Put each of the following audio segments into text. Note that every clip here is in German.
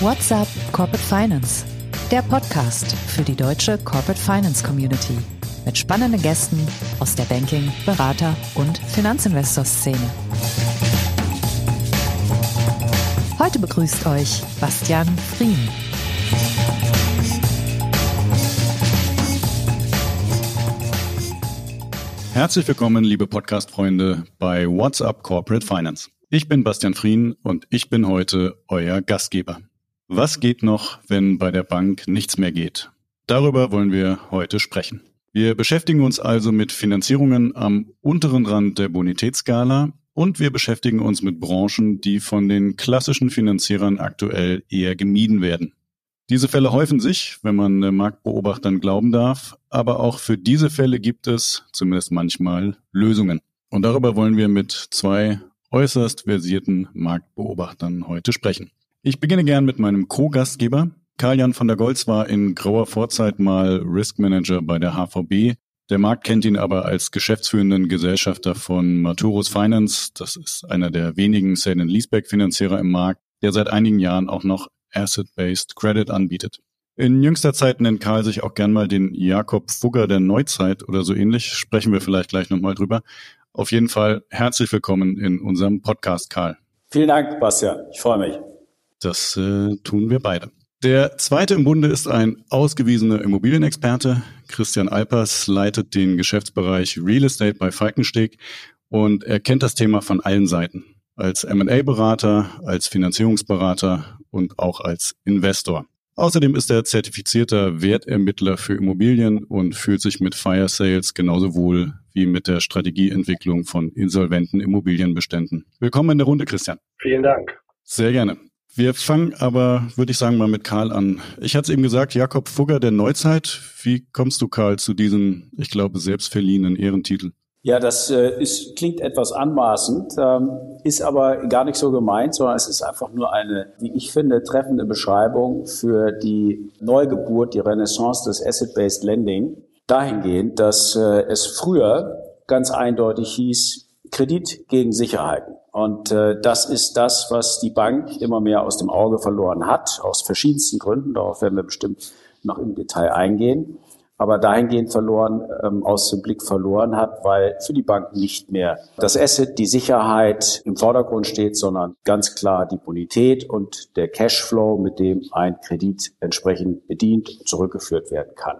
What's up Corporate Finance? Der Podcast für die deutsche Corporate Finance Community mit spannenden Gästen aus der Banking-, Berater- und Finanzinvestor-Szene. Heute begrüßt euch Bastian Frien. Herzlich willkommen, liebe Podcast-Freunde, bei What's Up Corporate Finance. Ich bin Bastian Frien und ich bin heute euer Gastgeber. Was geht noch, wenn bei der Bank nichts mehr geht? Darüber wollen wir heute sprechen. Wir beschäftigen uns also mit Finanzierungen am unteren Rand der Bonitätsskala und wir beschäftigen uns mit Branchen, die von den klassischen Finanzierern aktuell eher gemieden werden. Diese Fälle häufen sich, wenn man Marktbeobachtern glauben darf, aber auch für diese Fälle gibt es, zumindest manchmal, Lösungen. Und darüber wollen wir mit zwei äußerst versierten Marktbeobachtern heute sprechen. Ich beginne gern mit meinem Co-Gastgeber. Karl-Jan von der Goltz war in grauer Vorzeit mal Risk Manager bei der HVB. Der Markt kennt ihn aber als geschäftsführenden Gesellschafter von Maturus Finance. Das ist einer der wenigen Sale Leaseback Finanzierer im Markt, der seit einigen Jahren auch noch Asset-Based Credit anbietet. In jüngster Zeit nennt Karl sich auch gern mal den Jakob Fugger der Neuzeit oder so ähnlich. Sprechen wir vielleicht gleich nochmal drüber. Auf jeden Fall herzlich willkommen in unserem Podcast, Karl. Vielen Dank, Bastian. Ich freue mich. Das äh, tun wir beide. Der zweite im Bunde ist ein ausgewiesener Immobilienexperte. Christian Alpers leitet den Geschäftsbereich Real Estate bei Falkensteg und er kennt das Thema von allen Seiten als M&A-Berater, als Finanzierungsberater und auch als Investor. Außerdem ist er zertifizierter Wertermittler für Immobilien und fühlt sich mit Fire Sales genauso wohl wie mit der Strategieentwicklung von insolventen Immobilienbeständen. Willkommen in der Runde, Christian. Vielen Dank. Sehr gerne. Wir fangen aber, würde ich sagen, mal mit Karl an. Ich hatte es eben gesagt, Jakob Fugger der Neuzeit. Wie kommst du, Karl, zu diesem, ich glaube, selbstverliehenen Ehrentitel? Ja, das äh, ist, klingt etwas anmaßend, ähm, ist aber gar nicht so gemeint, sondern es ist einfach nur eine, wie ich finde, treffende Beschreibung für die Neugeburt, die Renaissance des Asset-Based Lending. Dahingehend, dass äh, es früher ganz eindeutig hieß, Kredit gegen Sicherheiten. Und äh, das ist das, was die Bank immer mehr aus dem Auge verloren hat, aus verschiedensten Gründen. Darauf werden wir bestimmt noch im Detail eingehen aber dahingehend verloren, ähm, aus dem Blick verloren hat, weil für die Bank nicht mehr das Asset, die Sicherheit im Vordergrund steht, sondern ganz klar die Bonität und der Cashflow, mit dem ein Kredit entsprechend bedient und zurückgeführt werden kann.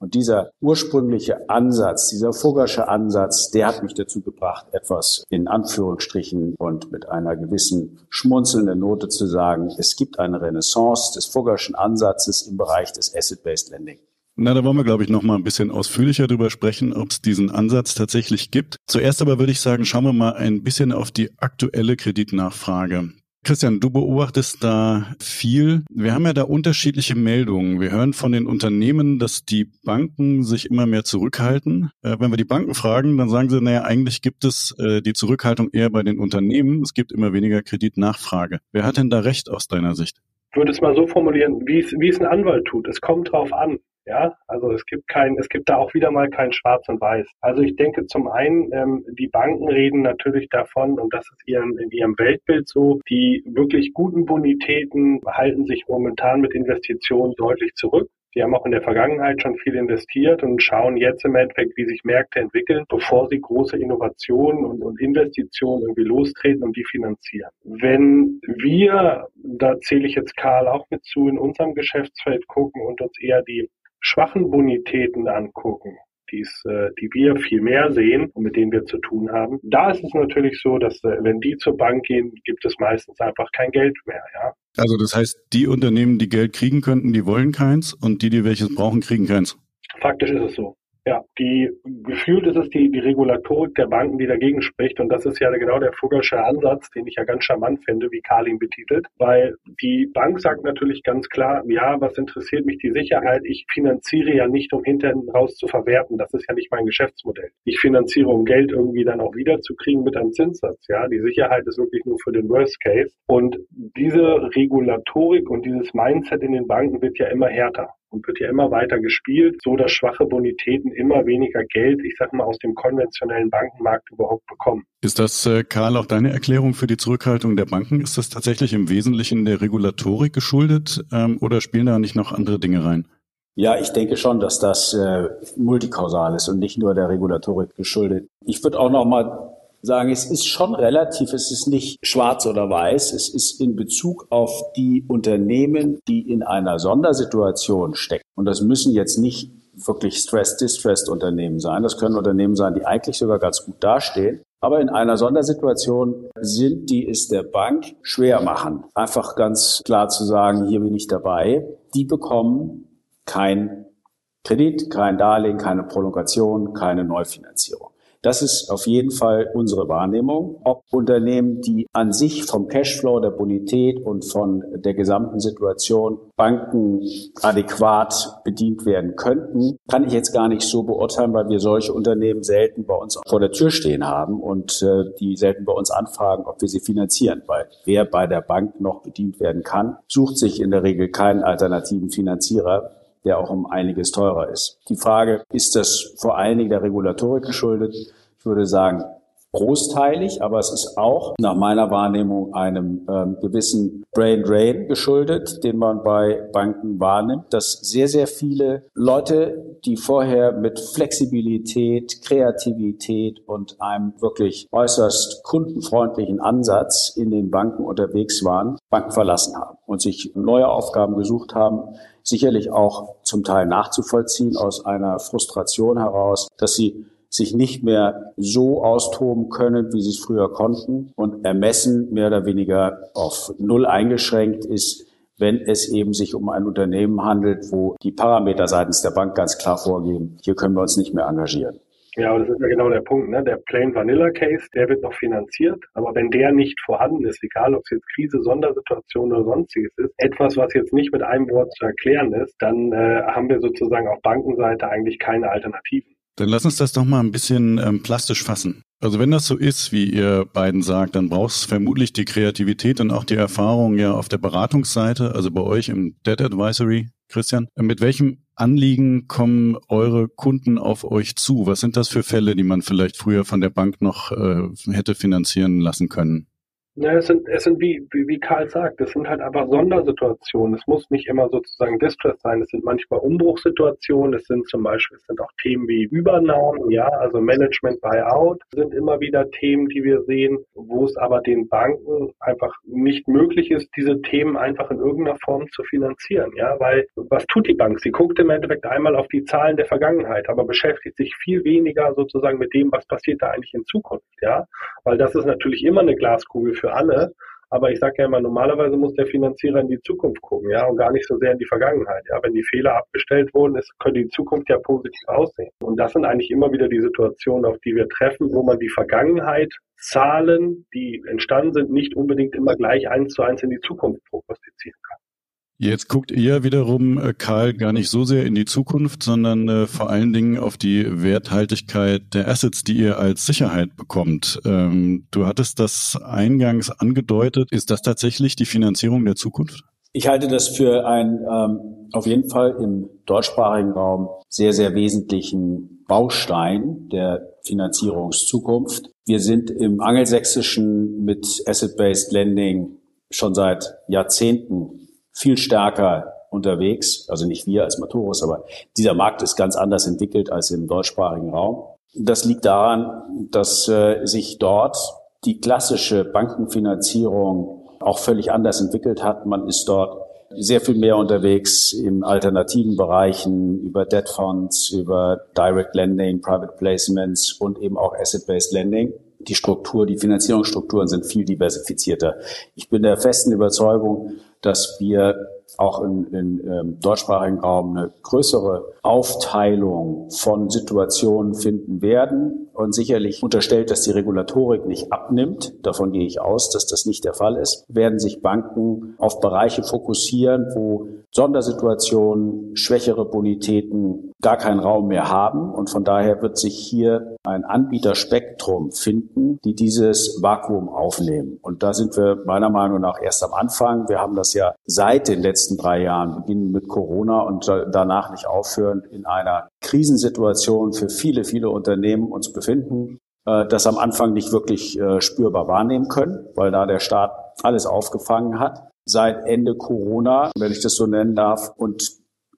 Und dieser ursprüngliche Ansatz, dieser Fuggersche Ansatz, der hat mich dazu gebracht, etwas in Anführungsstrichen und mit einer gewissen schmunzelnden Note zu sagen, es gibt eine Renaissance des Fuggerschen Ansatzes im Bereich des Asset-Based Lending. Na, da wollen wir, glaube ich, noch mal ein bisschen ausführlicher drüber sprechen, ob es diesen Ansatz tatsächlich gibt. Zuerst aber würde ich sagen, schauen wir mal ein bisschen auf die aktuelle Kreditnachfrage. Christian, du beobachtest da viel. Wir haben ja da unterschiedliche Meldungen. Wir hören von den Unternehmen, dass die Banken sich immer mehr zurückhalten. Äh, wenn wir die Banken fragen, dann sagen sie, naja, eigentlich gibt es äh, die Zurückhaltung eher bei den Unternehmen. Es gibt immer weniger Kreditnachfrage. Wer hat denn da recht aus deiner Sicht? Ich würde es mal so formulieren, wie es, wie es ein Anwalt tut. Es kommt drauf an. Ja, also es gibt kein, es gibt da auch wieder mal kein Schwarz und Weiß. Also ich denke zum einen, ähm, die Banken reden natürlich davon, und das ist ihrem, in ihrem Weltbild so, die wirklich guten Bonitäten halten sich momentan mit Investitionen deutlich zurück. Die haben auch in der Vergangenheit schon viel investiert und schauen jetzt im Endeffekt, wie sich Märkte entwickeln, bevor sie große Innovationen und, und Investitionen irgendwie lostreten und die finanzieren. Wenn wir, da zähle ich jetzt Karl auch mit zu, in unserem Geschäftsfeld gucken und uns eher die schwachen Bonitäten angucken, die's, äh, die wir viel mehr sehen und mit denen wir zu tun haben, da ist es natürlich so, dass äh, wenn die zur Bank gehen, gibt es meistens einfach kein Geld mehr. Ja? Also das heißt, die Unternehmen, die Geld kriegen könnten, die wollen keins und die, die welches brauchen, kriegen keins. Faktisch ist es so. Ja, die gefühlt ist es die, die Regulatorik der Banken, die dagegen spricht. Und das ist ja genau der Fuggersche Ansatz, den ich ja ganz charmant finde, wie Karl ihn betitelt. Weil die Bank sagt natürlich ganz klar, ja, was interessiert mich die Sicherheit? Ich finanziere ja nicht, um hinterher raus zu verwerten. Das ist ja nicht mein Geschäftsmodell. Ich finanziere, um Geld irgendwie dann auch wiederzukriegen mit einem Zinssatz. Ja, die Sicherheit ist wirklich nur für den Worst Case. Und diese Regulatorik und dieses Mindset in den Banken wird ja immer härter. Und wird ja immer weiter gespielt, so dass schwache Bonitäten immer weniger Geld, ich sag mal, aus dem konventionellen Bankenmarkt überhaupt bekommen. Ist das, äh, Karl, auch deine Erklärung für die Zurückhaltung der Banken? Ist das tatsächlich im Wesentlichen der Regulatorik geschuldet ähm, oder spielen da nicht noch andere Dinge rein? Ja, ich denke schon, dass das äh, multikausal ist und nicht nur der Regulatorik geschuldet. Ich würde auch noch mal sagen, es ist schon relativ, es ist nicht schwarz oder weiß, es ist in Bezug auf die Unternehmen, die in einer Sondersituation stecken. Und das müssen jetzt nicht wirklich Stress-Distressed Unternehmen sein. Das können Unternehmen sein, die eigentlich sogar ganz gut dastehen. Aber in einer Sondersituation sind, die es der Bank schwer machen. Einfach ganz klar zu sagen, hier bin ich dabei. Die bekommen kein Kredit, kein Darlehen, keine Prolongation, keine Neufinanzierung. Das ist auf jeden Fall unsere Wahrnehmung. Ob Unternehmen, die an sich vom Cashflow, der Bonität und von der gesamten Situation Banken adäquat bedient werden könnten, kann ich jetzt gar nicht so beurteilen, weil wir solche Unternehmen selten bei uns vor der Tür stehen haben und äh, die selten bei uns anfragen, ob wir sie finanzieren. Weil wer bei der Bank noch bedient werden kann, sucht sich in der Regel keinen alternativen Finanzierer, der auch um einiges teurer ist. Die Frage, ist das vor allen Dingen der Regulatorik geschuldet? Ich würde sagen, großteilig, aber es ist auch nach meiner Wahrnehmung einem ähm, gewissen Brain Drain geschuldet, den man bei Banken wahrnimmt, dass sehr, sehr viele Leute, die vorher mit Flexibilität, Kreativität und einem wirklich äußerst kundenfreundlichen Ansatz in den Banken unterwegs waren, Banken verlassen haben und sich neue Aufgaben gesucht haben, sicherlich auch zum Teil nachzuvollziehen aus einer Frustration heraus, dass sie sich nicht mehr so austoben können, wie sie es früher konnten und ermessen mehr oder weniger auf Null eingeschränkt ist, wenn es eben sich um ein Unternehmen handelt, wo die Parameter seitens der Bank ganz klar vorgeben, hier können wir uns nicht mehr engagieren. Ja, aber das ist ja genau der Punkt. Ne? Der Plain Vanilla Case, der wird noch finanziert. Aber wenn der nicht vorhanden ist, egal ob es jetzt Krise, Sondersituation oder sonstiges ist, etwas, was jetzt nicht mit einem Wort zu erklären ist, dann äh, haben wir sozusagen auf Bankenseite eigentlich keine Alternativen. Dann lass uns das doch mal ein bisschen ähm, plastisch fassen. Also wenn das so ist, wie ihr beiden sagt, dann braucht es vermutlich die Kreativität und auch die Erfahrung ja auf der Beratungsseite, also bei euch im Debt Advisory, Christian. Mit welchem Anliegen kommen eure Kunden auf euch zu? Was sind das für Fälle, die man vielleicht früher von der Bank noch äh, hätte finanzieren lassen können? Ja, es sind, es sind wie, wie, wie Karl sagt, es sind halt einfach Sondersituationen. Es muss nicht immer sozusagen Distress sein. Es sind manchmal Umbruchssituationen. Es sind zum Beispiel, es sind auch Themen wie Übernahmen, ja, also Management Buyout sind immer wieder Themen, die wir sehen, wo es aber den Banken einfach nicht möglich ist, diese Themen einfach in irgendeiner Form zu finanzieren, ja, weil was tut die Bank? Sie guckt im Endeffekt einmal auf die Zahlen der Vergangenheit, aber beschäftigt sich viel weniger sozusagen mit dem, was passiert da eigentlich in Zukunft, ja, weil das ist natürlich immer eine Glaskugel für alle. Aber ich sage ja immer, normalerweise muss der Finanzierer in die Zukunft gucken, ja, und gar nicht so sehr in die Vergangenheit. Ja, wenn die Fehler abgestellt wurden, ist, könnte die Zukunft ja positiv aussehen. Und das sind eigentlich immer wieder die Situationen, auf die wir treffen, wo man die Vergangenheit, Zahlen, die entstanden sind, nicht unbedingt immer gleich eins zu eins in die Zukunft prognostizieren kann. Jetzt guckt ihr wiederum, äh, Karl, gar nicht so sehr in die Zukunft, sondern äh, vor allen Dingen auf die Werthaltigkeit der Assets, die ihr als Sicherheit bekommt. Ähm, du hattest das eingangs angedeutet. Ist das tatsächlich die Finanzierung der Zukunft? Ich halte das für einen ähm, auf jeden Fall im deutschsprachigen Raum sehr, sehr wesentlichen Baustein der Finanzierungszukunft. Wir sind im Angelsächsischen mit Asset-Based Lending schon seit Jahrzehnten viel stärker unterwegs. Also nicht wir als Maturus, aber dieser Markt ist ganz anders entwickelt als im deutschsprachigen Raum. Das liegt daran, dass äh, sich dort die klassische Bankenfinanzierung auch völlig anders entwickelt hat. Man ist dort sehr viel mehr unterwegs in alternativen Bereichen über Debt Funds, über Direct Lending, Private Placements und eben auch Asset-Based Lending. Die Struktur, die Finanzierungsstrukturen sind viel diversifizierter. Ich bin der festen Überzeugung, dass wir auch in ähm, deutschsprachigen Raum eine größere Aufteilung von Situationen finden werden und sicherlich unterstellt, dass die Regulatorik nicht abnimmt. Davon gehe ich aus, dass das nicht der Fall ist. Werden sich Banken auf Bereiche fokussieren, wo Sondersituationen, schwächere Bonitäten gar keinen Raum mehr haben. Und von daher wird sich hier ein Anbieterspektrum finden, die dieses Vakuum aufnehmen. Und da sind wir meiner Meinung nach erst am Anfang. Wir haben das ja seit den letzten letzten drei Jahren, beginnen mit Corona und danach nicht aufhören, in einer Krisensituation für viele, viele Unternehmen uns befinden, äh, das am Anfang nicht wirklich äh, spürbar wahrnehmen können, weil da der Staat alles aufgefangen hat. Seit Ende Corona, wenn ich das so nennen darf, und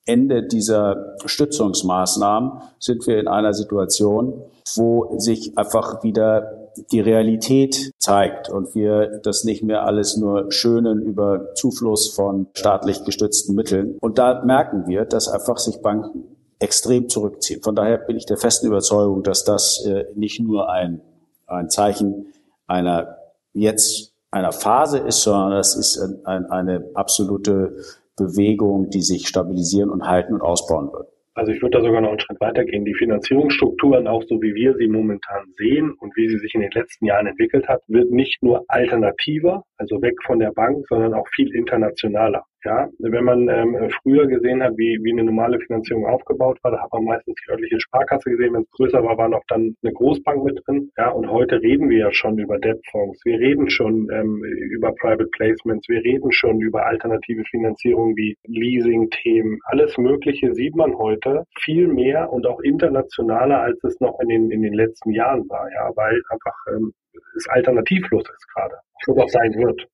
Ende dieser Stützungsmaßnahmen sind wir in einer Situation, wo sich einfach wieder die Realität zeigt und wir das nicht mehr alles nur schönen über Zufluss von staatlich gestützten Mitteln. Und da merken wir, dass einfach sich Banken extrem zurückziehen. Von daher bin ich der festen Überzeugung, dass das äh, nicht nur ein, ein Zeichen einer jetzt einer Phase ist, sondern das ist ein, ein, eine absolute Bewegung, die sich stabilisieren und halten und ausbauen wird. Also ich würde da sogar noch einen Schritt weitergehen. Die Finanzierungsstrukturen, auch so wie wir sie momentan sehen und wie sie sich in den letzten Jahren entwickelt hat, wird nicht nur alternativer, also weg von der Bank, sondern auch viel internationaler. Ja, wenn man ähm, früher gesehen hat, wie, wie eine normale Finanzierung aufgebaut war, da hat man meistens die örtliche Sparkasse gesehen. Wenn es größer war, war noch dann eine Großbank mit drin. Ja, und heute reden wir ja schon über Debtfonds. Wir reden schon ähm, über Private Placements. Wir reden schon über alternative Finanzierung wie Leasing-Themen. Alles Mögliche sieht man heute viel mehr und auch internationaler, als es noch in den, in den letzten Jahren war. Ja, weil einfach ähm, es alternativlos ist gerade. Und auch sein wird.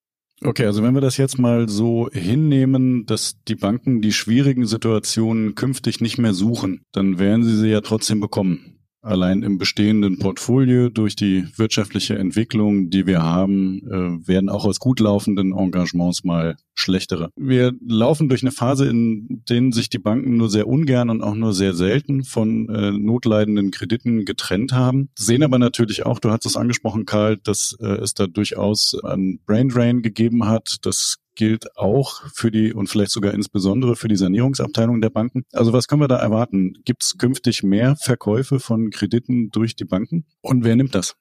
Okay, also wenn wir das jetzt mal so hinnehmen, dass die Banken die schwierigen Situationen künftig nicht mehr suchen, dann werden sie sie ja trotzdem bekommen allein im bestehenden Portfolio durch die wirtschaftliche Entwicklung, die wir haben, äh, werden auch aus gut laufenden Engagements mal schlechtere. Wir laufen durch eine Phase, in denen sich die Banken nur sehr ungern und auch nur sehr selten von äh, notleidenden Krediten getrennt haben, sehen aber natürlich auch, du hast es angesprochen, Karl, dass äh, es da durchaus ein Brain Drain gegeben hat. Das gilt auch für die und vielleicht sogar insbesondere für die Sanierungsabteilung der Banken. Also was können wir da erwarten? Gibt es künftig mehr Verkäufe von Krediten durch die Banken? Und wer nimmt das?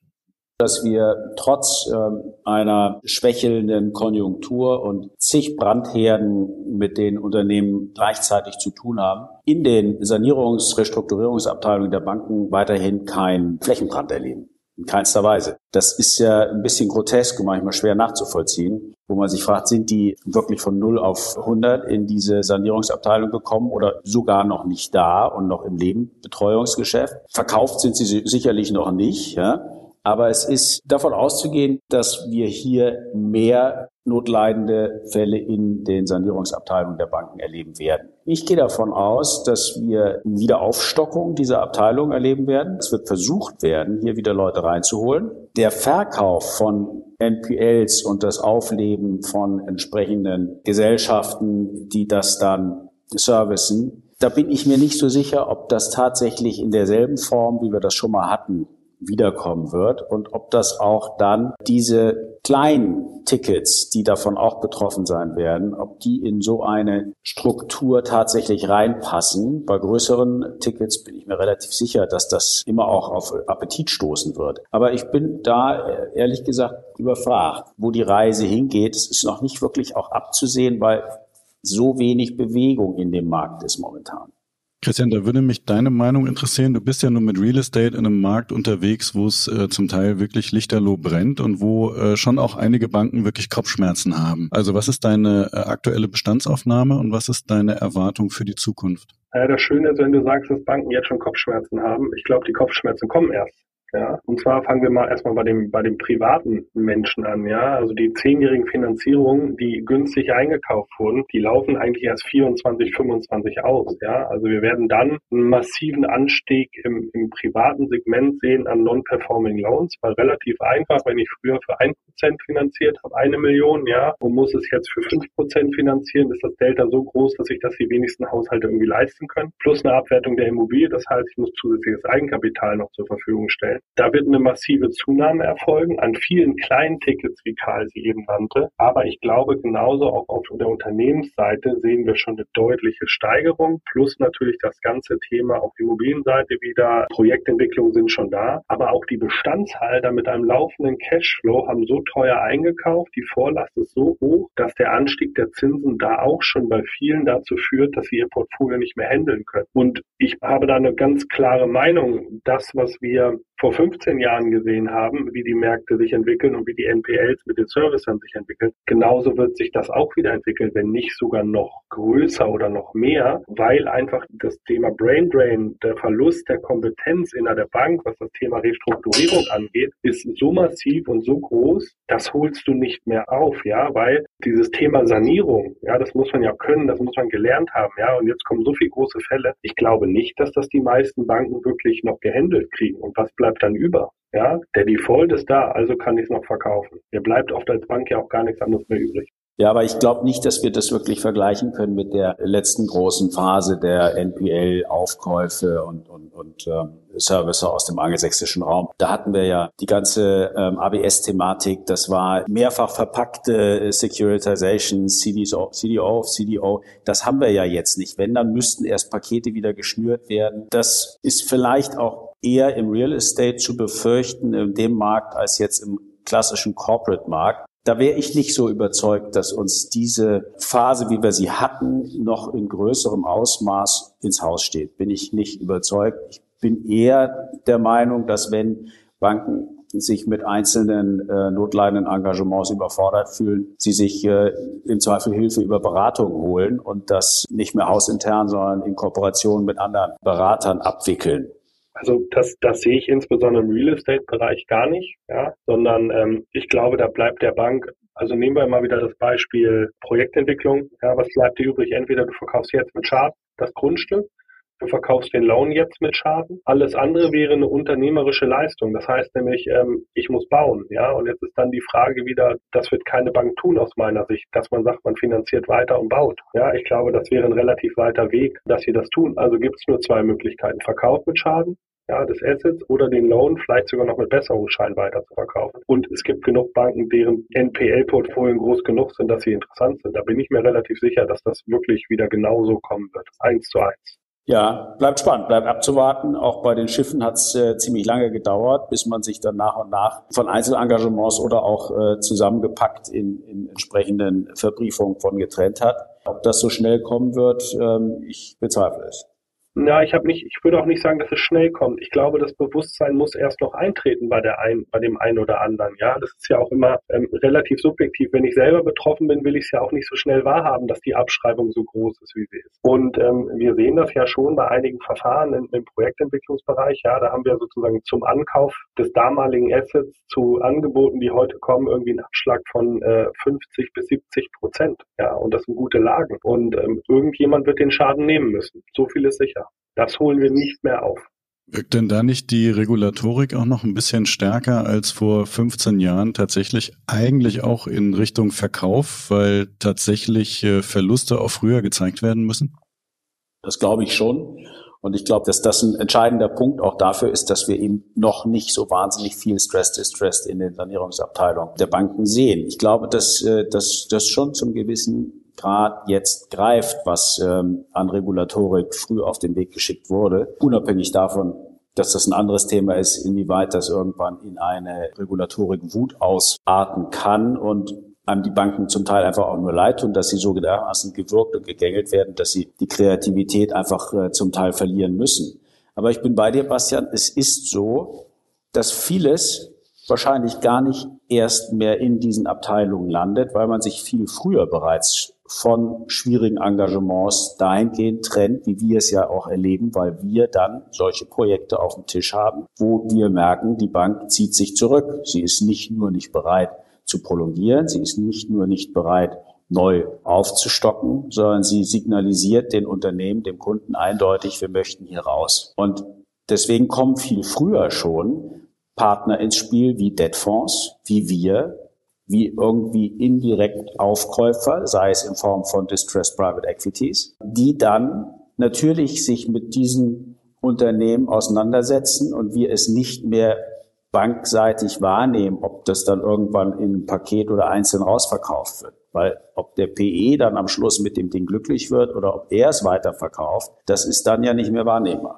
dass wir trotz ähm, einer schwächelnden Konjunktur und zig Brandherden, mit den Unternehmen gleichzeitig zu tun haben, in den Sanierungs-, Restrukturierungsabteilungen der Banken weiterhin kein Flächenbrand erleben. In keinster Weise. Das ist ja ein bisschen grotesk und manchmal schwer nachzuvollziehen, wo man sich fragt, sind die wirklich von 0 auf 100 in diese Sanierungsabteilung gekommen oder sogar noch nicht da und noch im Leben Betreuungsgeschäft? Verkauft sind sie sicherlich noch nicht, ja. Aber es ist davon auszugehen, dass wir hier mehr notleidende Fälle in den Sanierungsabteilungen der Banken erleben werden. Ich gehe davon aus, dass wir wieder Aufstockung dieser Abteilung erleben werden. Es wird versucht werden, hier wieder Leute reinzuholen. Der Verkauf von NPLs und das Aufleben von entsprechenden Gesellschaften, die das dann servicen, da bin ich mir nicht so sicher, ob das tatsächlich in derselben Form, wie wir das schon mal hatten, wiederkommen wird und ob das auch dann diese kleinen Tickets, die davon auch betroffen sein werden, ob die in so eine Struktur tatsächlich reinpassen. Bei größeren Tickets bin ich mir relativ sicher, dass das immer auch auf Appetit stoßen wird. Aber ich bin da äh, ehrlich gesagt überfragt, wo die Reise hingeht. Es ist noch nicht wirklich auch abzusehen, weil so wenig Bewegung in dem Markt ist momentan. Christian, da würde mich deine Meinung interessieren. Du bist ja nun mit Real Estate in einem Markt unterwegs, wo es äh, zum Teil wirklich lichterloh brennt und wo äh, schon auch einige Banken wirklich Kopfschmerzen haben. Also was ist deine äh, aktuelle Bestandsaufnahme und was ist deine Erwartung für die Zukunft? Ja, das Schöne ist, wenn du sagst, dass Banken jetzt schon Kopfschmerzen haben. Ich glaube, die Kopfschmerzen kommen erst. Ja, und zwar fangen wir mal erstmal bei dem, bei dem privaten Menschen an. Ja, also die zehnjährigen Finanzierungen, die günstig eingekauft wurden, die laufen eigentlich erst 24, 25 aus. Ja, also wir werden dann einen massiven Anstieg im, im privaten Segment sehen an Non-Performing Loans, weil relativ einfach, wenn ich früher für ein Prozent finanziert habe, eine Million, ja, und muss es jetzt für fünf Prozent finanzieren, ist das Delta so groß, dass sich das die wenigsten Haushalte irgendwie leisten können. Plus eine Abwertung der Immobilie, das heißt, ich muss zusätzliches Eigenkapital noch zur Verfügung stellen. Da wird eine massive Zunahme erfolgen an vielen kleinen Tickets, wie Karl sie eben nannte. Aber ich glaube, genauso auch auf der Unternehmensseite sehen wir schon eine deutliche Steigerung. Plus natürlich das ganze Thema auf Immobilienseite wieder. Projektentwicklungen sind schon da. Aber auch die Bestandshalter mit einem laufenden Cashflow haben so teuer eingekauft. Die Vorlast ist so hoch, dass der Anstieg der Zinsen da auch schon bei vielen dazu führt, dass sie ihr Portfolio nicht mehr handeln können. Und ich habe da eine ganz klare Meinung. Das, was wir vor 15 Jahren gesehen haben, wie die Märkte sich entwickeln und wie die NPLs mit den Servicern sich entwickeln, genauso wird sich das auch wieder entwickeln, wenn nicht sogar noch größer oder noch mehr, weil einfach das Thema Brain Drain, der Verlust der Kompetenz in der Bank, was das Thema Restrukturierung angeht, ist so massiv und so groß, das holst du nicht mehr auf, ja, weil dieses Thema Sanierung, ja, das muss man ja können, das muss man gelernt haben, ja, und jetzt kommen so viele große Fälle. Ich glaube nicht, dass das die meisten Banken wirklich noch gehandelt kriegen. Und was bleibt dann über? Ja, der Default ist da, also kann ich es noch verkaufen. Mir bleibt oft als Bank ja auch gar nichts anderes mehr übrig. Ja, aber ich glaube nicht, dass wir das wirklich vergleichen können mit der letzten großen Phase der NPL-Aufkäufe und, und, und ähm, Services aus dem angelsächsischen Raum. Da hatten wir ja die ganze ähm, ABS-Thematik. Das war mehrfach verpackte Securitization, CDO, CDO, CDO. Das haben wir ja jetzt nicht. Wenn, dann müssten erst Pakete wieder geschnürt werden. Das ist vielleicht auch eher im Real Estate zu befürchten in dem Markt als jetzt im klassischen Corporate-Markt. Da wäre ich nicht so überzeugt, dass uns diese Phase, wie wir sie hatten, noch in größerem Ausmaß ins Haus steht. Bin ich nicht überzeugt. Ich bin eher der Meinung, dass wenn Banken sich mit einzelnen äh, notleidenden Engagements überfordert fühlen, sie sich äh, im Zweifel Hilfe über Beratung holen und das nicht mehr hausintern, sondern in Kooperation mit anderen Beratern abwickeln. Also das, das sehe ich insbesondere im Real Estate-Bereich gar nicht, ja, sondern ähm, ich glaube, da bleibt der Bank, also nehmen wir mal wieder das Beispiel Projektentwicklung, ja, was bleibt dir übrig? Entweder du verkaufst jetzt mit Schaden das Grundstück du verkaufst den Loan jetzt mit Schaden. Alles andere wäre eine unternehmerische Leistung. Das heißt nämlich, ähm, ich muss bauen, ja. Und jetzt ist dann die Frage wieder, das wird keine Bank tun aus meiner Sicht, dass man sagt, man finanziert weiter und baut. Ja, ich glaube, das wäre ein relativ weiter Weg, dass sie das tun. Also gibt es nur zwei Möglichkeiten. Verkauf mit Schaden ja, des Assets oder den Loan vielleicht sogar noch mit Besserungsschein weiter zu verkaufen. Und es gibt genug Banken, deren NPL-Portfolien groß genug sind, dass sie interessant sind. Da bin ich mir relativ sicher, dass das wirklich wieder genauso kommen wird. Eins zu eins. Ja, bleibt spannend, bleibt abzuwarten. Auch bei den Schiffen hat es äh, ziemlich lange gedauert, bis man sich dann nach und nach von Einzelengagements oder auch äh, zusammengepackt in, in entsprechenden Verbriefungen von getrennt hat. Ob das so schnell kommen wird, ähm, ich bezweifle es. Ja, ich habe nicht, ich würde auch nicht sagen, dass es schnell kommt. Ich glaube, das Bewusstsein muss erst noch eintreten bei der ein, bei dem einen oder anderen. Ja, das ist ja auch immer ähm, relativ subjektiv. Wenn ich selber betroffen bin, will ich es ja auch nicht so schnell wahrhaben, dass die Abschreibung so groß ist, wie sie ist. Und ähm, wir sehen das ja schon bei einigen Verfahren im, im Projektentwicklungsbereich. Ja, da haben wir sozusagen zum Ankauf des damaligen Assets zu Angeboten, die heute kommen, irgendwie einen Abschlag von äh, 50 bis 70 Prozent. Ja, und das sind gute Lagen. Und ähm, irgendjemand wird den Schaden nehmen müssen. So viel ist sicher. Das holen wir nicht mehr auf. Wirkt denn da nicht die Regulatorik auch noch ein bisschen stärker als vor 15 Jahren tatsächlich eigentlich auch in Richtung Verkauf, weil tatsächlich äh, Verluste auch früher gezeigt werden müssen? Das glaube ich schon. Und ich glaube, dass das ein entscheidender Punkt auch dafür ist, dass wir eben noch nicht so wahnsinnig viel Stress Distressed in den Sanierungsabteilungen der Banken sehen. Ich glaube, dass äh, das schon zum gewissen Grad jetzt greift, was ähm, an Regulatorik früh auf den Weg geschickt wurde, unabhängig davon, dass das ein anderes Thema ist, inwieweit das irgendwann in eine Regulatorik Wut ausarten kann und einem die Banken zum Teil einfach auch nur leid tun, dass sie so dermaßen gewirkt und gegängelt werden, dass sie die Kreativität einfach äh, zum Teil verlieren müssen. Aber ich bin bei dir, Bastian, es ist so, dass vieles wahrscheinlich gar nicht erst mehr in diesen Abteilungen landet, weil man sich viel früher bereits von schwierigen Engagements dahingehend trennt, wie wir es ja auch erleben, weil wir dann solche Projekte auf dem Tisch haben, wo wir merken, die Bank zieht sich zurück. Sie ist nicht nur nicht bereit zu prolongieren, sie ist nicht nur nicht bereit, neu aufzustocken, sondern sie signalisiert den Unternehmen, dem Kunden eindeutig, wir möchten hier raus. Und deswegen kommen viel früher schon Partner ins Spiel wie Debtfonds, wie wir, wie irgendwie indirekt Aufkäufer, sei es in Form von Distressed Private Equities, die dann natürlich sich mit diesen Unternehmen auseinandersetzen und wir es nicht mehr bankseitig wahrnehmen, ob das dann irgendwann in ein Paket oder einzeln rausverkauft wird. Weil ob der PE dann am Schluss mit dem Ding glücklich wird oder ob er es weiterverkauft, das ist dann ja nicht mehr wahrnehmbar.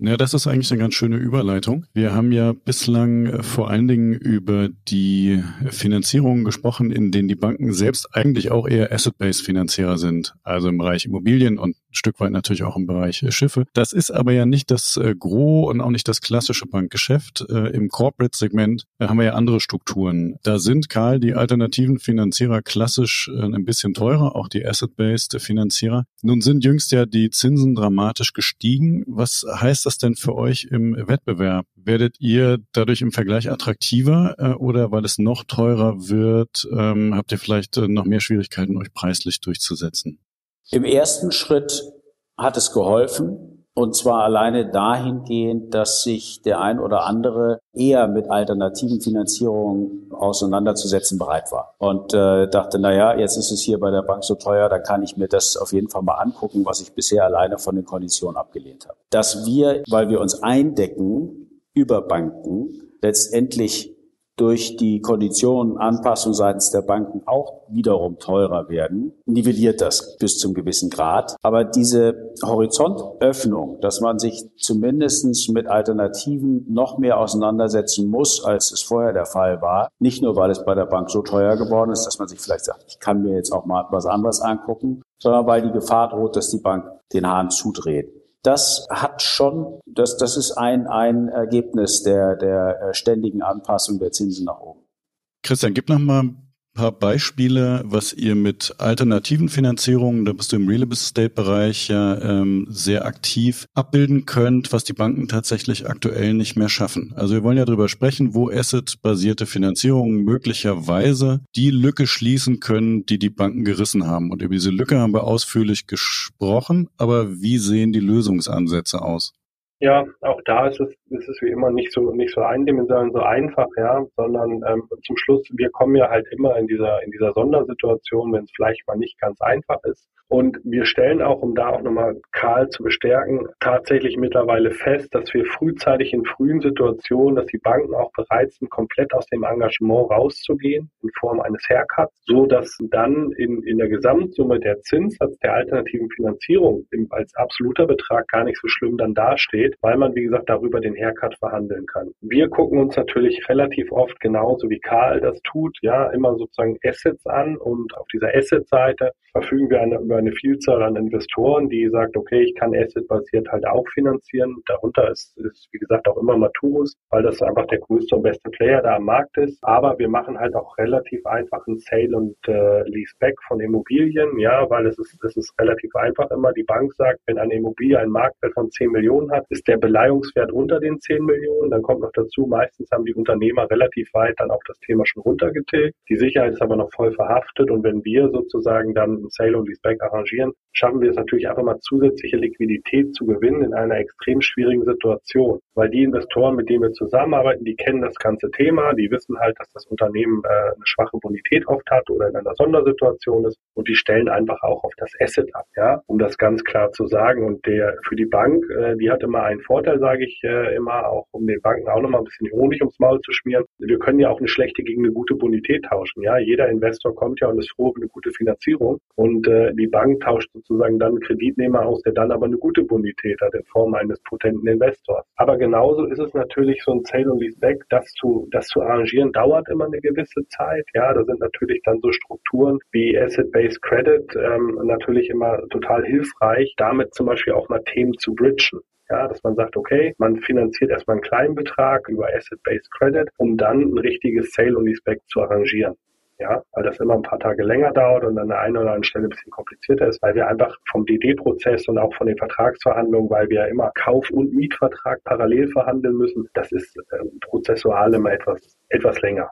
Ja, das ist eigentlich eine ganz schöne Überleitung. Wir haben ja bislang äh, vor allen Dingen über die Finanzierungen gesprochen, in denen die Banken selbst eigentlich auch eher Asset-Based Finanzierer sind, also im Bereich Immobilien und Stück weit natürlich auch im Bereich äh, Schiffe. Das ist aber ja nicht das äh, Gros und auch nicht das klassische Bankgeschäft. Äh, Im Corporate-Segment äh, haben wir ja andere Strukturen. Da sind, Karl, die alternativen Finanzierer klassisch äh, ein bisschen teurer, auch die Asset-Based Finanzierer. Nun sind jüngst ja die Zinsen dramatisch gestiegen. Was heißt das denn für euch im Wettbewerb? Werdet ihr dadurch im Vergleich attraktiver äh, oder weil es noch teurer wird, ähm, habt ihr vielleicht äh, noch mehr Schwierigkeiten, euch preislich durchzusetzen? Im ersten Schritt hat es geholfen. Und zwar alleine dahingehend, dass sich der ein oder andere eher mit alternativen Finanzierungen auseinanderzusetzen bereit war. Und äh, dachte, na ja, jetzt ist es hier bei der Bank so teuer, dann kann ich mir das auf jeden Fall mal angucken, was ich bisher alleine von den Konditionen abgelehnt habe. Dass wir, weil wir uns eindecken über Banken, letztendlich durch die Konditionen, Anpassung seitens der Banken auch wiederum teurer werden, nivelliert das bis zum gewissen Grad. Aber diese Horizontöffnung, dass man sich zumindestens mit Alternativen noch mehr auseinandersetzen muss, als es vorher der Fall war, nicht nur weil es bei der Bank so teuer geworden ist, dass man sich vielleicht sagt, ich kann mir jetzt auch mal was anderes angucken, sondern weil die Gefahr droht, dass die Bank den Hahn zudreht das hat schon, das, das ist ein, ein Ergebnis der, der äh, ständigen Anpassung der Zinsen nach oben. Christian, gib noch mal paar Beispiele, was ihr mit alternativen Finanzierungen, da bist du im Real Estate Bereich ja ähm, sehr aktiv abbilden könnt, was die Banken tatsächlich aktuell nicht mehr schaffen. Also wir wollen ja darüber sprechen, wo Asset-basierte Finanzierungen möglicherweise die Lücke schließen können, die die Banken gerissen haben. Und über diese Lücke haben wir ausführlich gesprochen, aber wie sehen die Lösungsansätze aus? Ja, auch da ist es, ist es wie immer nicht so nicht so eindimensional, so einfach, ja, sondern ähm, zum Schluss, wir kommen ja halt immer in dieser in dieser Sondersituation, wenn es vielleicht mal nicht ganz einfach ist. Und wir stellen auch, um da auch nochmal Karl zu bestärken, tatsächlich mittlerweile fest, dass wir frühzeitig in frühen Situationen, dass die Banken auch bereit sind, komplett aus dem Engagement rauszugehen in Form eines Haircuts, so dass dann in, in der Gesamtsumme der Zinssatz der alternativen Finanzierung als absoluter Betrag gar nicht so schlimm dann dasteht, weil man, wie gesagt, darüber den Haircut verhandeln kann. Wir gucken uns natürlich relativ oft genauso wie Karl das tut, ja, immer sozusagen Assets an und auf dieser Asset-Seite verfügen wir eine, über eine Vielzahl an Investoren, die sagt, okay, ich kann Asset-basiert halt auch finanzieren. Darunter ist, ist, wie gesagt, auch immer Maturus, weil das einfach der größte und beste Player da am Markt ist. Aber wir machen halt auch relativ einfach einen Sale und äh, Leaseback von Immobilien, ja, weil es ist, es ist relativ einfach immer. Die Bank sagt, wenn eine Immobilie einen Marktwert von 10 Millionen hat, ist der Beleihungswert unter den 10 Millionen. Dann kommt noch dazu, meistens haben die Unternehmer relativ weit dann auch das Thema schon runtergetilgt. Die Sicherheit ist aber noch voll verhaftet und wenn wir sozusagen dann Sale und Leaseback arrangieren, schaffen wir es natürlich einfach mal zusätzliche Liquidität zu gewinnen in einer extrem schwierigen Situation. Weil die Investoren, mit denen wir zusammenarbeiten, die kennen das ganze Thema, die wissen halt, dass das Unternehmen äh, eine schwache Bonität oft hat oder in einer Sondersituation ist und die stellen einfach auch auf das Asset ab, ja, um das ganz klar zu sagen. Und der für die Bank, äh, die hat immer einen Vorteil, sage ich äh, immer, auch um den Banken auch nochmal ein bisschen Honig ums Maul zu schmieren. Wir können ja auch eine schlechte gegen eine gute Bonität tauschen. Ja, jeder Investor kommt ja und ist froh über eine gute Finanzierung. Und äh, die Bank tauscht sozusagen dann einen Kreditnehmer aus, der dann aber eine gute Bonität hat in Form eines potenten Investors. Aber genauso ist es natürlich so ein Sale und Leaseback, das zu, das zu arrangieren, dauert immer eine gewisse Zeit. Ja, da sind natürlich dann so Strukturen wie Asset-Based Credit ähm, natürlich immer total hilfreich, damit zum Beispiel auch mal Themen zu bridgen. Ja, dass man sagt, okay, man finanziert erstmal einen kleinen Betrag über Asset-Based Credit, um dann ein richtiges Sale und Leaseback zu arrangieren ja, weil das immer ein paar Tage länger dauert und an der einen oder anderen Stelle ein bisschen komplizierter ist, weil wir einfach vom DD-Prozess und auch von den Vertragsverhandlungen, weil wir immer Kauf- und Mietvertrag parallel verhandeln müssen, das ist äh, prozessual immer etwas, etwas länger.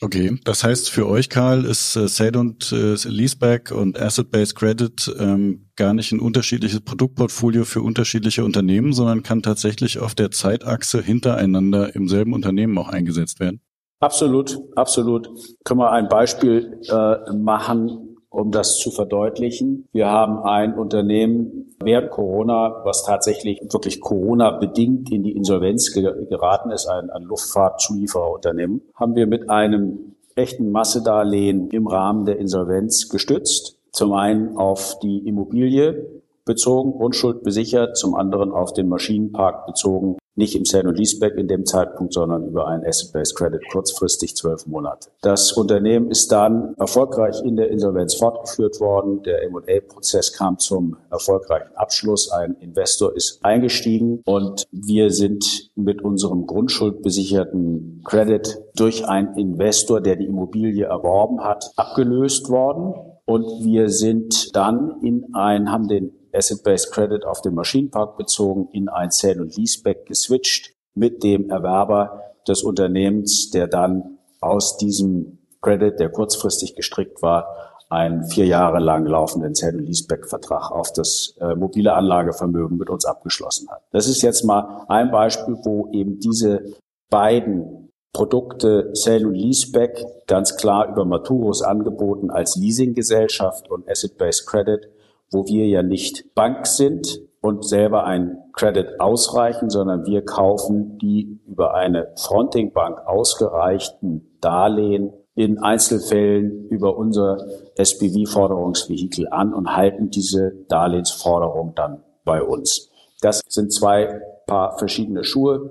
Okay, das heißt für euch, Karl, ist äh, Sale und äh, Leaseback und Asset-Based Credit ähm, gar nicht ein unterschiedliches Produktportfolio für unterschiedliche Unternehmen, sondern kann tatsächlich auf der Zeitachse hintereinander im selben Unternehmen auch eingesetzt werden? Absolut, absolut. Können wir ein Beispiel äh, machen, um das zu verdeutlichen. Wir haben ein Unternehmen während Corona, was tatsächlich wirklich Corona-bedingt in die Insolvenz ge geraten ist, ein, ein Luftfahrtzuliefererunternehmen, haben wir mit einem echten Massedarlehen im Rahmen der Insolvenz gestützt. Zum einen auf die Immobilie bezogen, Grundschuld besichert, zum anderen auf den Maschinenpark bezogen, nicht im Sale und Leaseback in dem Zeitpunkt, sondern über ein Asset-Based Credit kurzfristig zwölf Monate. Das Unternehmen ist dann erfolgreich in der Insolvenz fortgeführt worden. Der M&A-Prozess kam zum erfolgreichen Abschluss. Ein Investor ist eingestiegen und wir sind mit unserem grundschuldbesicherten Credit durch einen Investor, der die Immobilie erworben hat, abgelöst worden. Und wir sind dann in ein, haben den Asset-Based Credit auf den Maschinenpark bezogen, in ein Sale- und Leaseback geswitcht mit dem Erwerber des Unternehmens, der dann aus diesem Credit, der kurzfristig gestrickt war, einen vier Jahre lang laufenden Sale- und Leaseback-Vertrag auf das äh, mobile Anlagevermögen mit uns abgeschlossen hat. Das ist jetzt mal ein Beispiel, wo eben diese beiden Produkte Sale und Leaseback ganz klar über Maturus angeboten als Leasinggesellschaft und Asset-Based Credit wo wir ja nicht Bank sind und selber ein Credit ausreichen, sondern wir kaufen die über eine Fronting-Bank ausgereichten Darlehen in Einzelfällen über unser SPV-Forderungsvehikel an und halten diese Darlehensforderung dann bei uns. Das sind zwei Paar verschiedene Schuhe,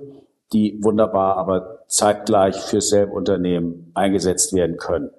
die wunderbar aber zeitgleich für selbe Unternehmen eingesetzt werden können.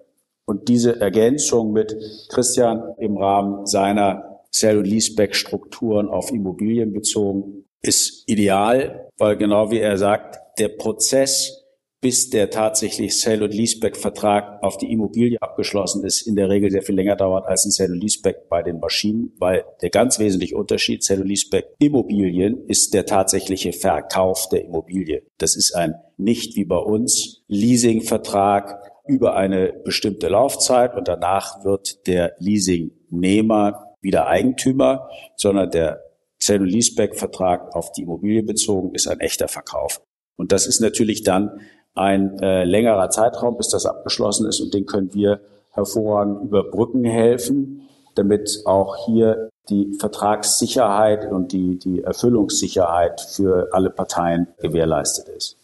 Und diese Ergänzung mit Christian im Rahmen seiner Sell- und Leaseback-Strukturen auf Immobilien bezogen, ist ideal, weil genau wie er sagt, der Prozess, bis der tatsächlich Sell- und Leaseback-Vertrag auf die Immobilie abgeschlossen ist, in der Regel sehr viel länger dauert als ein Sell- und Leaseback bei den Maschinen, weil der ganz wesentliche Unterschied Sell- und Leaseback Immobilien ist der tatsächliche Verkauf der Immobilie. Das ist ein nicht wie bei uns Leasingvertrag über eine bestimmte Laufzeit und danach wird der Leasingnehmer wieder Eigentümer, sondern der Sale- Leaseback-Vertrag auf die Immobilie bezogen ist ein echter Verkauf. Und das ist natürlich dann ein äh, längerer Zeitraum, bis das abgeschlossen ist und den können wir hervorragend überbrücken helfen, damit auch hier die Vertragssicherheit und die, die Erfüllungssicherheit für alle Parteien gewährleistet ist.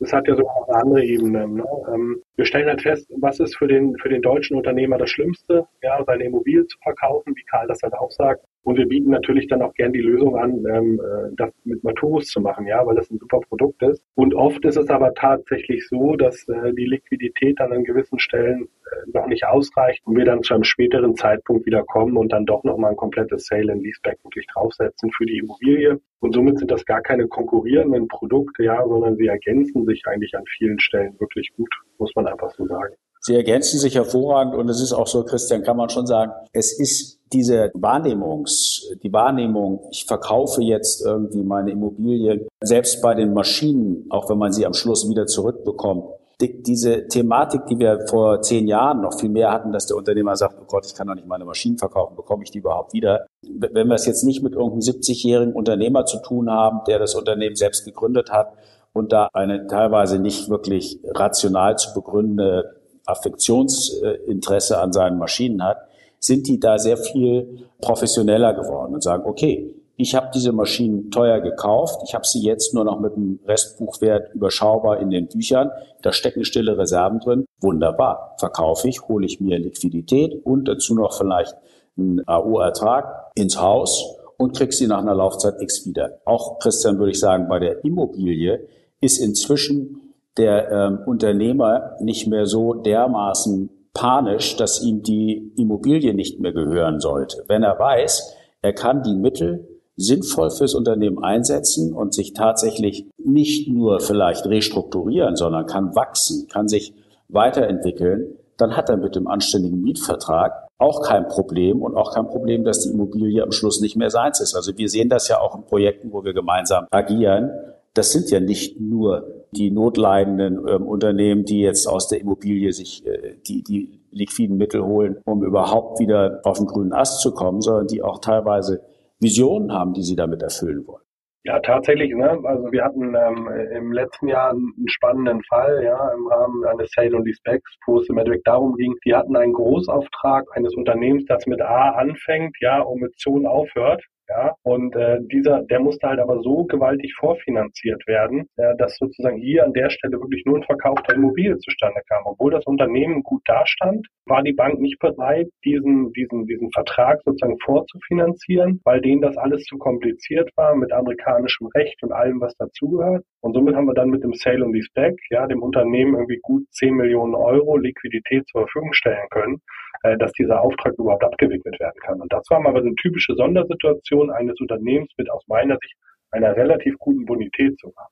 Das hat ja sogar noch eine andere Ebene. Ne? Ähm, wir stellen halt fest, was ist für den, für den deutschen Unternehmer das Schlimmste, ja, seine Immobilie zu verkaufen, wie Karl das halt auch sagt. Und wir bieten natürlich dann auch gern die Lösung an, ähm, äh, das mit Maturus zu machen, ja, weil das ein super Produkt ist. Und oft ist es aber tatsächlich so, dass äh, die Liquidität dann an gewissen Stellen noch nicht ausreicht und wir dann zu einem späteren Zeitpunkt wieder kommen und dann doch nochmal ein komplettes Sale in Leaseback wirklich draufsetzen für die Immobilie. Und somit sind das gar keine konkurrierenden Produkte, ja, sondern sie ergänzen sich eigentlich an vielen Stellen wirklich gut, muss man einfach so sagen. Sie ergänzen sich hervorragend und es ist auch so, Christian, kann man schon sagen, es ist diese Wahrnehmungs, die Wahrnehmung, ich verkaufe jetzt irgendwie meine Immobilie, selbst bei den Maschinen, auch wenn man sie am Schluss wieder zurückbekommt, diese Thematik, die wir vor zehn Jahren noch viel mehr hatten, dass der Unternehmer sagt, oh Gott, ich kann doch nicht meine Maschinen verkaufen, bekomme ich die überhaupt wieder? Wenn wir es jetzt nicht mit irgendeinem 70-jährigen Unternehmer zu tun haben, der das Unternehmen selbst gegründet hat und da eine teilweise nicht wirklich rational zu begründende Affektionsinteresse an seinen Maschinen hat, sind die da sehr viel professioneller geworden und sagen, okay, ich habe diese Maschinen teuer gekauft, ich habe sie jetzt nur noch mit einem Restbuchwert überschaubar in den Büchern, da stecken stille Reserven drin, wunderbar, verkaufe ich, hole ich mir Liquidität und dazu noch vielleicht einen AU-Ertrag ins Haus und krieg sie nach einer Laufzeit X wieder. Auch Christian würde ich sagen, bei der Immobilie ist inzwischen der ähm, Unternehmer nicht mehr so dermaßen panisch, dass ihm die Immobilie nicht mehr gehören sollte. Wenn er weiß, er kann die Mittel sinnvoll fürs Unternehmen einsetzen und sich tatsächlich nicht nur vielleicht restrukturieren, sondern kann wachsen, kann sich weiterentwickeln, dann hat er mit dem anständigen Mietvertrag auch kein Problem und auch kein Problem, dass die Immobilie am Schluss nicht mehr seins ist. Also wir sehen das ja auch in Projekten, wo wir gemeinsam agieren, das sind ja nicht nur die notleidenden ähm, Unternehmen, die jetzt aus der Immobilie sich äh, die, die liquiden Mittel holen, um überhaupt wieder auf den grünen Ast zu kommen, sondern die auch teilweise Visionen haben, die sie damit erfüllen wollen. Ja, tatsächlich. Ne? Also wir hatten ähm, im letzten Jahr einen spannenden Fall, ja, im Rahmen eines Sale und Leasebacks, wo es im Endeffekt darum ging, die hatten einen Großauftrag eines Unternehmens, das mit A anfängt, ja, und mit Zone aufhört Ja, und äh, dieser, der musste halt aber so gewaltig vorfinanziert werden, äh, dass sozusagen hier an der Stelle wirklich nur ein Verkauf der Immobilie zustande kam. Obwohl das Unternehmen gut dastand, war die Bank nicht bereit, diesen, diesen, diesen Vertrag sozusagen vorzufinanzieren, weil denen das alles zu kompliziert war mit amerikanischem Recht und allem, was dazugehört. Und somit haben wir dann mit dem Sale und Leaseback, ja, dem Unternehmen irgendwie gut 10 Millionen Euro Liquidität zur Verfügung stellen können, dass dieser Auftrag überhaupt abgewickelt werden kann. Und das war mal eine typische Sondersituation eines Unternehmens mit aus meiner Sicht einer relativ guten Bonität sogar.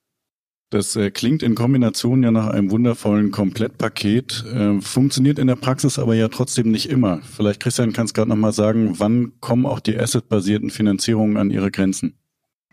Das äh, klingt in Kombination ja nach einem wundervollen Komplettpaket, äh, funktioniert in der Praxis aber ja trotzdem nicht immer. Vielleicht, Christian, kannst du gerade nochmal sagen, wann kommen auch die asset-basierten Finanzierungen an ihre Grenzen?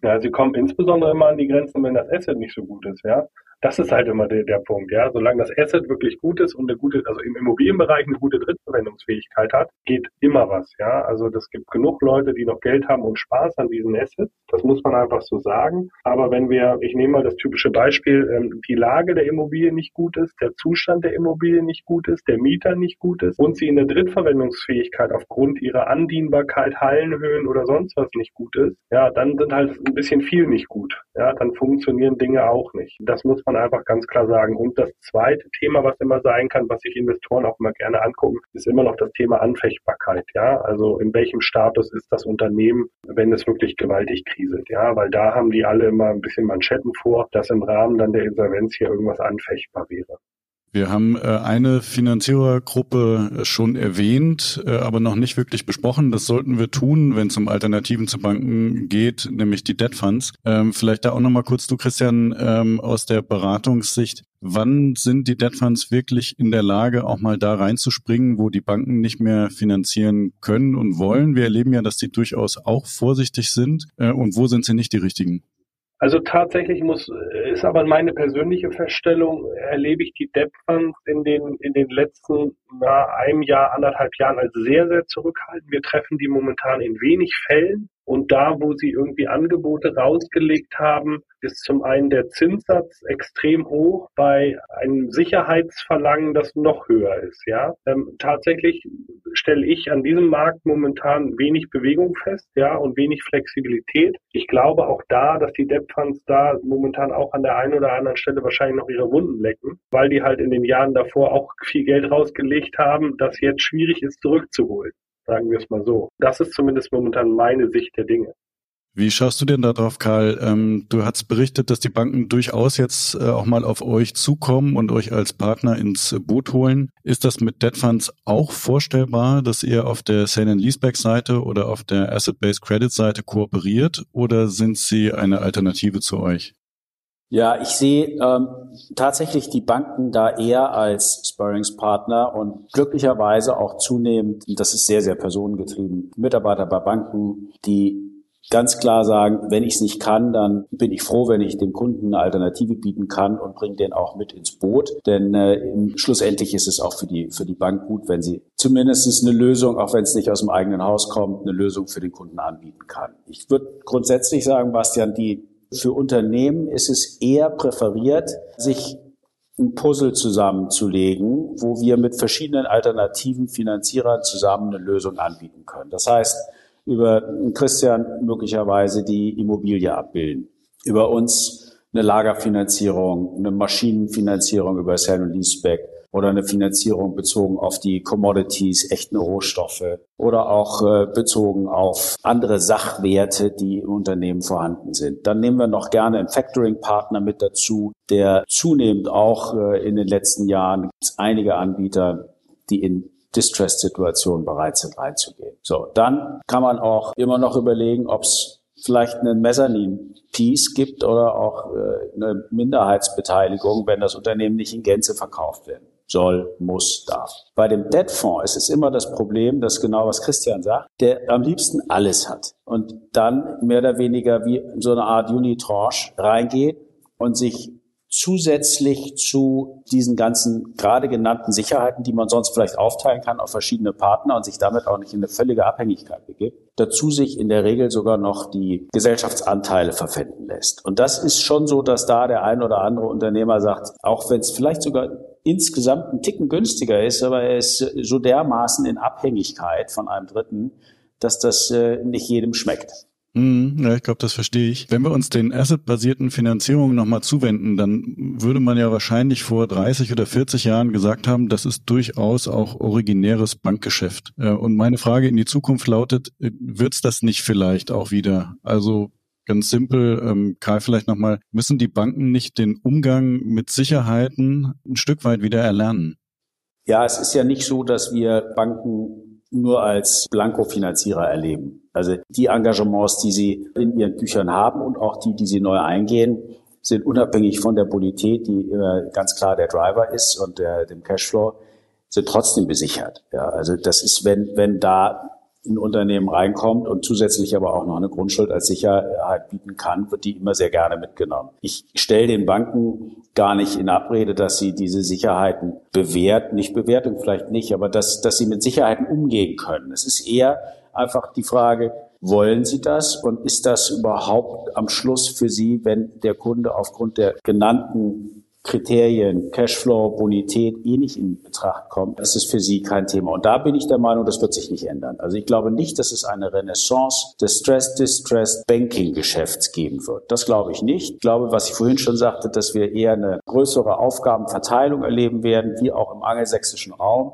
Ja, sie kommen insbesondere immer an die Grenzen, wenn das Asset nicht so gut ist, ja. Das ist halt immer der, der Punkt, ja. Solange das Asset wirklich gut ist und eine gute, also im Immobilienbereich eine gute Drittverwendungsfähigkeit hat, geht immer was, ja. Also das gibt genug Leute, die noch Geld haben und Spaß an diesen Assets. Das muss man einfach so sagen. Aber wenn wir, ich nehme mal das typische Beispiel, ähm, die Lage der Immobilie nicht gut ist, der Zustand der Immobilie nicht gut ist, der Mieter nicht gut ist und sie in der Drittverwendungsfähigkeit aufgrund ihrer Andienbarkeit, Hallenhöhen oder sonst was nicht gut ist, ja, dann sind halt ein bisschen viel nicht gut. Ja, dann funktionieren Dinge auch nicht. Das muss man man einfach ganz klar sagen. Und das zweite Thema, was immer sein kann, was sich Investoren auch immer gerne angucken, ist immer noch das Thema Anfechtbarkeit. Ja, also in welchem Status ist das Unternehmen, wenn es wirklich gewaltig kriselt? Ja, weil da haben die alle immer ein bisschen Manschetten vor, dass im Rahmen dann der Insolvenz hier irgendwas anfechtbar wäre. Wir haben äh, eine Finanzierergruppe schon erwähnt, äh, aber noch nicht wirklich besprochen. Das sollten wir tun, wenn es um Alternativen zu Banken geht, nämlich die Debt Funds. Ähm, vielleicht da auch nochmal kurz du, Christian, ähm, aus der Beratungssicht. Wann sind die Debt Funds wirklich in der Lage, auch mal da reinzuspringen, wo die Banken nicht mehr finanzieren können und wollen? Wir erleben ja, dass die durchaus auch vorsichtig sind. Äh, und wo sind sie nicht die richtigen? Also tatsächlich muss, ist aber meine persönliche Feststellung, erlebe ich die Debt Funds in den, in den letzten na, einem Jahr, anderthalb Jahren als sehr, sehr zurückhaltend. Wir treffen die momentan in wenig Fällen. Und da, wo sie irgendwie Angebote rausgelegt haben, ist zum einen der Zinssatz extrem hoch bei einem Sicherheitsverlangen, das noch höher ist. Ja, ähm, tatsächlich stelle ich an diesem Markt momentan wenig Bewegung fest, ja, und wenig Flexibilität. Ich glaube auch da, dass die Debt Funds da momentan auch an der einen oder anderen Stelle wahrscheinlich noch ihre Wunden lecken, weil die halt in den Jahren davor auch viel Geld rausgelegt haben, das jetzt schwierig ist zurückzuholen sagen wir es mal so. Das ist zumindest momentan meine Sicht der Dinge. Wie schaust du denn darauf, Karl? Ähm, du hast berichtet, dass die Banken durchaus jetzt äh, auch mal auf euch zukommen und euch als Partner ins Boot holen. Ist das mit Debt Funds auch vorstellbar, dass ihr auf der Sale and Leaseback Seite oder auf der Asset-Based Credit Seite kooperiert oder sind sie eine Alternative zu euch? Ja, ich sehe ähm, tatsächlich die Banken da eher als Sparringspartner und glücklicherweise auch zunehmend, das ist sehr, sehr personengetrieben, Mitarbeiter bei Banken, die ganz klar sagen, wenn ich es nicht kann, dann bin ich froh, wenn ich dem Kunden eine Alternative bieten kann und bringe den auch mit ins Boot. Denn äh, schlussendlich ist es auch für die, für die Bank gut, wenn sie zumindest eine Lösung, auch wenn es nicht aus dem eigenen Haus kommt, eine Lösung für den Kunden anbieten kann. Ich würde grundsätzlich sagen, Bastian, die für Unternehmen ist es eher präferiert, sich ein Puzzle zusammenzulegen, wo wir mit verschiedenen alternativen Finanzierern zusammen eine Lösung anbieten können. Das heißt, über Christian möglicherweise die Immobilie abbilden, über uns eine Lagerfinanzierung, eine Maschinenfinanzierung über Sell und Leaseback, oder eine Finanzierung bezogen auf die Commodities, echten Rohstoffe oder auch äh, bezogen auf andere Sachwerte, die im Unternehmen vorhanden sind. Dann nehmen wir noch gerne einen Factoring-Partner mit dazu, der zunehmend auch äh, in den letzten Jahren einige Anbieter, die in Distress-Situationen bereit sind reinzugehen. So, dann kann man auch immer noch überlegen, ob es vielleicht einen Mezzanin-Piece gibt oder auch äh, eine Minderheitsbeteiligung, wenn das Unternehmen nicht in Gänze verkauft wird soll, muss, darf. Bei dem Debtfonds ist es immer das Problem, dass genau was Christian sagt, der am liebsten alles hat und dann mehr oder weniger wie so eine Art Unitranche reingeht und sich zusätzlich zu diesen ganzen gerade genannten Sicherheiten, die man sonst vielleicht aufteilen kann auf verschiedene Partner und sich damit auch nicht in eine völlige Abhängigkeit begibt, dazu sich in der Regel sogar noch die Gesellschaftsanteile verpfänden lässt. Und das ist schon so, dass da der ein oder andere Unternehmer sagt, auch wenn es vielleicht sogar insgesamt ein Ticken günstiger ist, aber er ist so dermaßen in Abhängigkeit von einem Dritten, dass das äh, nicht jedem schmeckt. Hm, ja, ich glaube, das verstehe ich. Wenn wir uns den asset-basierten Finanzierungen nochmal zuwenden, dann würde man ja wahrscheinlich vor 30 oder 40 Jahren gesagt haben, das ist durchaus auch originäres Bankgeschäft. Und meine Frage in die Zukunft lautet, wird es das nicht vielleicht auch wieder? Also ganz simpel, ähm, Karl, vielleicht nochmal, müssen die Banken nicht den Umgang mit Sicherheiten ein Stück weit wieder erlernen? Ja, es ist ja nicht so, dass wir Banken nur als Blankofinanzierer erleben. Also die Engagements, die sie in ihren Büchern haben und auch die, die sie neu eingehen, sind unabhängig von der Bonität, die ganz klar der Driver ist und der, dem Cashflow, sind trotzdem besichert. Ja, also das ist, wenn, wenn da ein Unternehmen reinkommt und zusätzlich aber auch noch eine Grundschuld als Sicherheit bieten kann, wird die immer sehr gerne mitgenommen. Ich stelle den Banken gar nicht in Abrede, dass sie diese Sicherheiten bewerten, nicht Bewertung vielleicht nicht, aber dass, dass sie mit Sicherheiten umgehen können. Es ist eher einfach die Frage, wollen Sie das und ist das überhaupt am Schluss für Sie, wenn der Kunde aufgrund der genannten Kriterien, Cashflow, Bonität eh nicht in Betracht kommt, ist für sie kein Thema. Und da bin ich der Meinung, das wird sich nicht ändern. Also ich glaube nicht, dass es eine Renaissance des Stress-Distressed Banking-Geschäfts geben wird. Das glaube ich nicht. Ich glaube, was ich vorhin schon sagte, dass wir eher eine größere Aufgabenverteilung erleben werden, wie auch im angelsächsischen Raum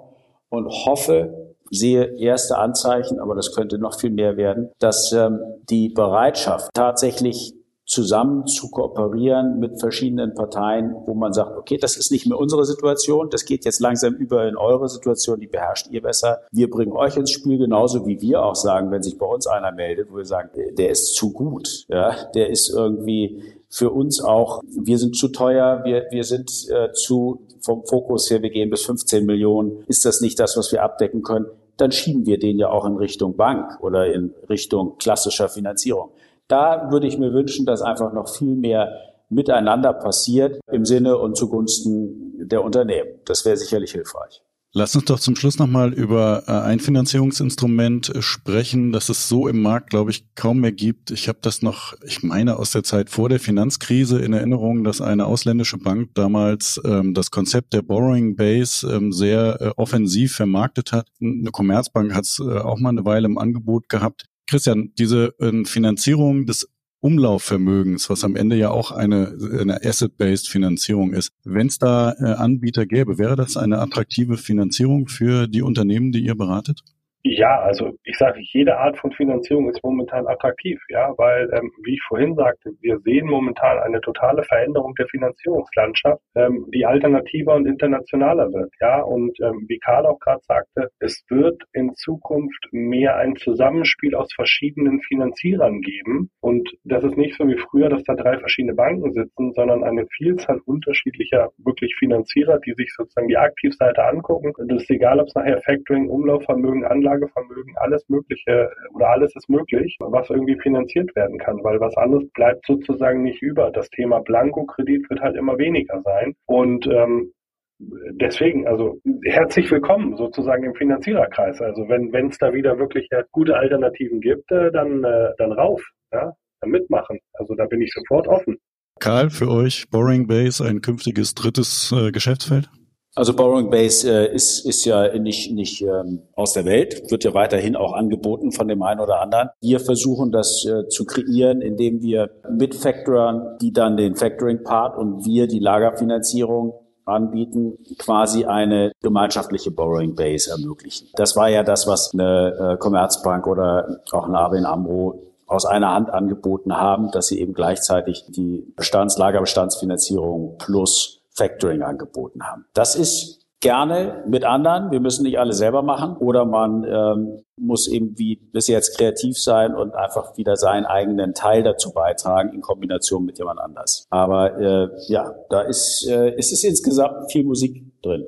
und hoffe, sehe erste Anzeichen, aber das könnte noch viel mehr werden, dass ähm, die Bereitschaft tatsächlich zusammen zu kooperieren mit verschiedenen Parteien, wo man sagt, okay, das ist nicht mehr unsere Situation, das geht jetzt langsam über in eure Situation, die beherrscht ihr besser. Wir bringen euch ins Spiel, genauso wie wir auch sagen, wenn sich bei uns einer meldet, wo wir sagen, der ist zu gut, ja, der ist irgendwie für uns auch, wir sind zu teuer, wir, wir sind äh, zu, vom Fokus her, wir gehen bis 15 Millionen, ist das nicht das, was wir abdecken können? Dann schieben wir den ja auch in Richtung Bank oder in Richtung klassischer Finanzierung. Da würde ich mir wünschen, dass einfach noch viel mehr miteinander passiert im Sinne und zugunsten der Unternehmen. Das wäre sicherlich hilfreich. Lass uns doch zum Schluss nochmal über äh, ein Finanzierungsinstrument äh, sprechen, das es so im Markt, glaube ich, kaum mehr gibt. Ich habe das noch, ich meine, aus der Zeit vor der Finanzkrise in Erinnerung, dass eine ausländische Bank damals ähm, das Konzept der Borrowing Base ähm, sehr äh, offensiv vermarktet hat. Eine Commerzbank hat es äh, auch mal eine Weile im Angebot gehabt. Christian, diese äh, Finanzierung des Umlaufvermögens, was am Ende ja auch eine, eine Asset-Based Finanzierung ist. Wenn es da äh, Anbieter gäbe, wäre das eine attraktive Finanzierung für die Unternehmen, die ihr beratet? Ja, also ich sage, jede Art von Finanzierung ist momentan attraktiv, ja, weil, ähm, wie ich vorhin sagte, wir sehen momentan eine totale Veränderung der Finanzierungslandschaft, ähm, die alternativer und internationaler wird, ja, und ähm, wie Karl auch gerade sagte, es wird in Zukunft mehr ein Zusammenspiel aus verschiedenen Finanzierern geben und das ist nicht so wie früher, dass da drei verschiedene Banken sitzen, sondern eine Vielzahl unterschiedlicher wirklich Finanzierer, die sich sozusagen die Aktivseite angucken. Und es ist egal, ob es nachher Factoring, Umlaufvermögen, Anlagen Anlagevermögen, alles Mögliche oder alles ist möglich, was irgendwie finanziert werden kann, weil was anderes bleibt sozusagen nicht über. Das Thema Blankokredit wird halt immer weniger sein und ähm, deswegen, also herzlich willkommen sozusagen im Finanziererkreis. Also wenn es da wieder wirklich gute Alternativen gibt, äh, dann äh, dann rauf, ja, dann mitmachen. Also da bin ich sofort offen. Karl, für euch Boring Base ein künftiges drittes äh, Geschäftsfeld? Also Borrowing Base äh, ist, ist ja nicht, nicht ähm, aus der Welt, wird ja weiterhin auch angeboten von dem einen oder anderen. Wir versuchen das äh, zu kreieren, indem wir mit Factorern, die dann den Factoring-Part und wir die Lagerfinanzierung anbieten, quasi eine gemeinschaftliche Borrowing Base ermöglichen. Das war ja das, was eine äh, Commerzbank oder auch eine ABN AMRO aus einer Hand angeboten haben, dass sie eben gleichzeitig die Bestands Lagerbestandsfinanzierung plus Factoring angeboten haben. Das ist gerne mit anderen. Wir müssen nicht alle selber machen. Oder man ähm, muss eben wie bis jetzt kreativ sein und einfach wieder seinen eigenen Teil dazu beitragen in Kombination mit jemand anders. Aber äh, ja, da ist, äh, ist es insgesamt viel Musik drin.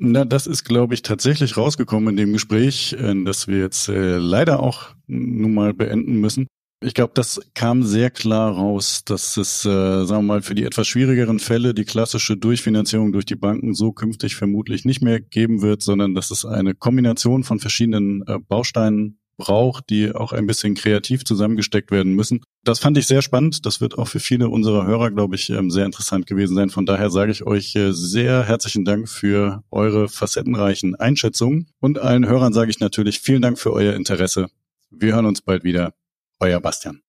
Na, das ist, glaube ich, tatsächlich rausgekommen in dem Gespräch, äh, das wir jetzt äh, leider auch nun mal beenden müssen. Ich glaube, das kam sehr klar raus, dass es, äh, sagen wir mal, für die etwas schwierigeren Fälle die klassische Durchfinanzierung durch die Banken so künftig vermutlich nicht mehr geben wird, sondern dass es eine Kombination von verschiedenen äh, Bausteinen braucht, die auch ein bisschen kreativ zusammengesteckt werden müssen. Das fand ich sehr spannend. Das wird auch für viele unserer Hörer, glaube ich, ähm, sehr interessant gewesen sein. Von daher sage ich euch äh, sehr herzlichen Dank für eure facettenreichen Einschätzungen. Und allen Hörern sage ich natürlich vielen Dank für euer Interesse. Wir hören uns bald wieder. Euer Bastian.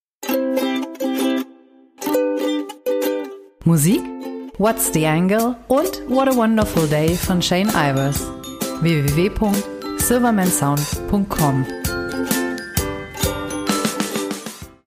Musik What's the Angle und What a Wonderful Day von Shane Ivers. www.silvermansound.com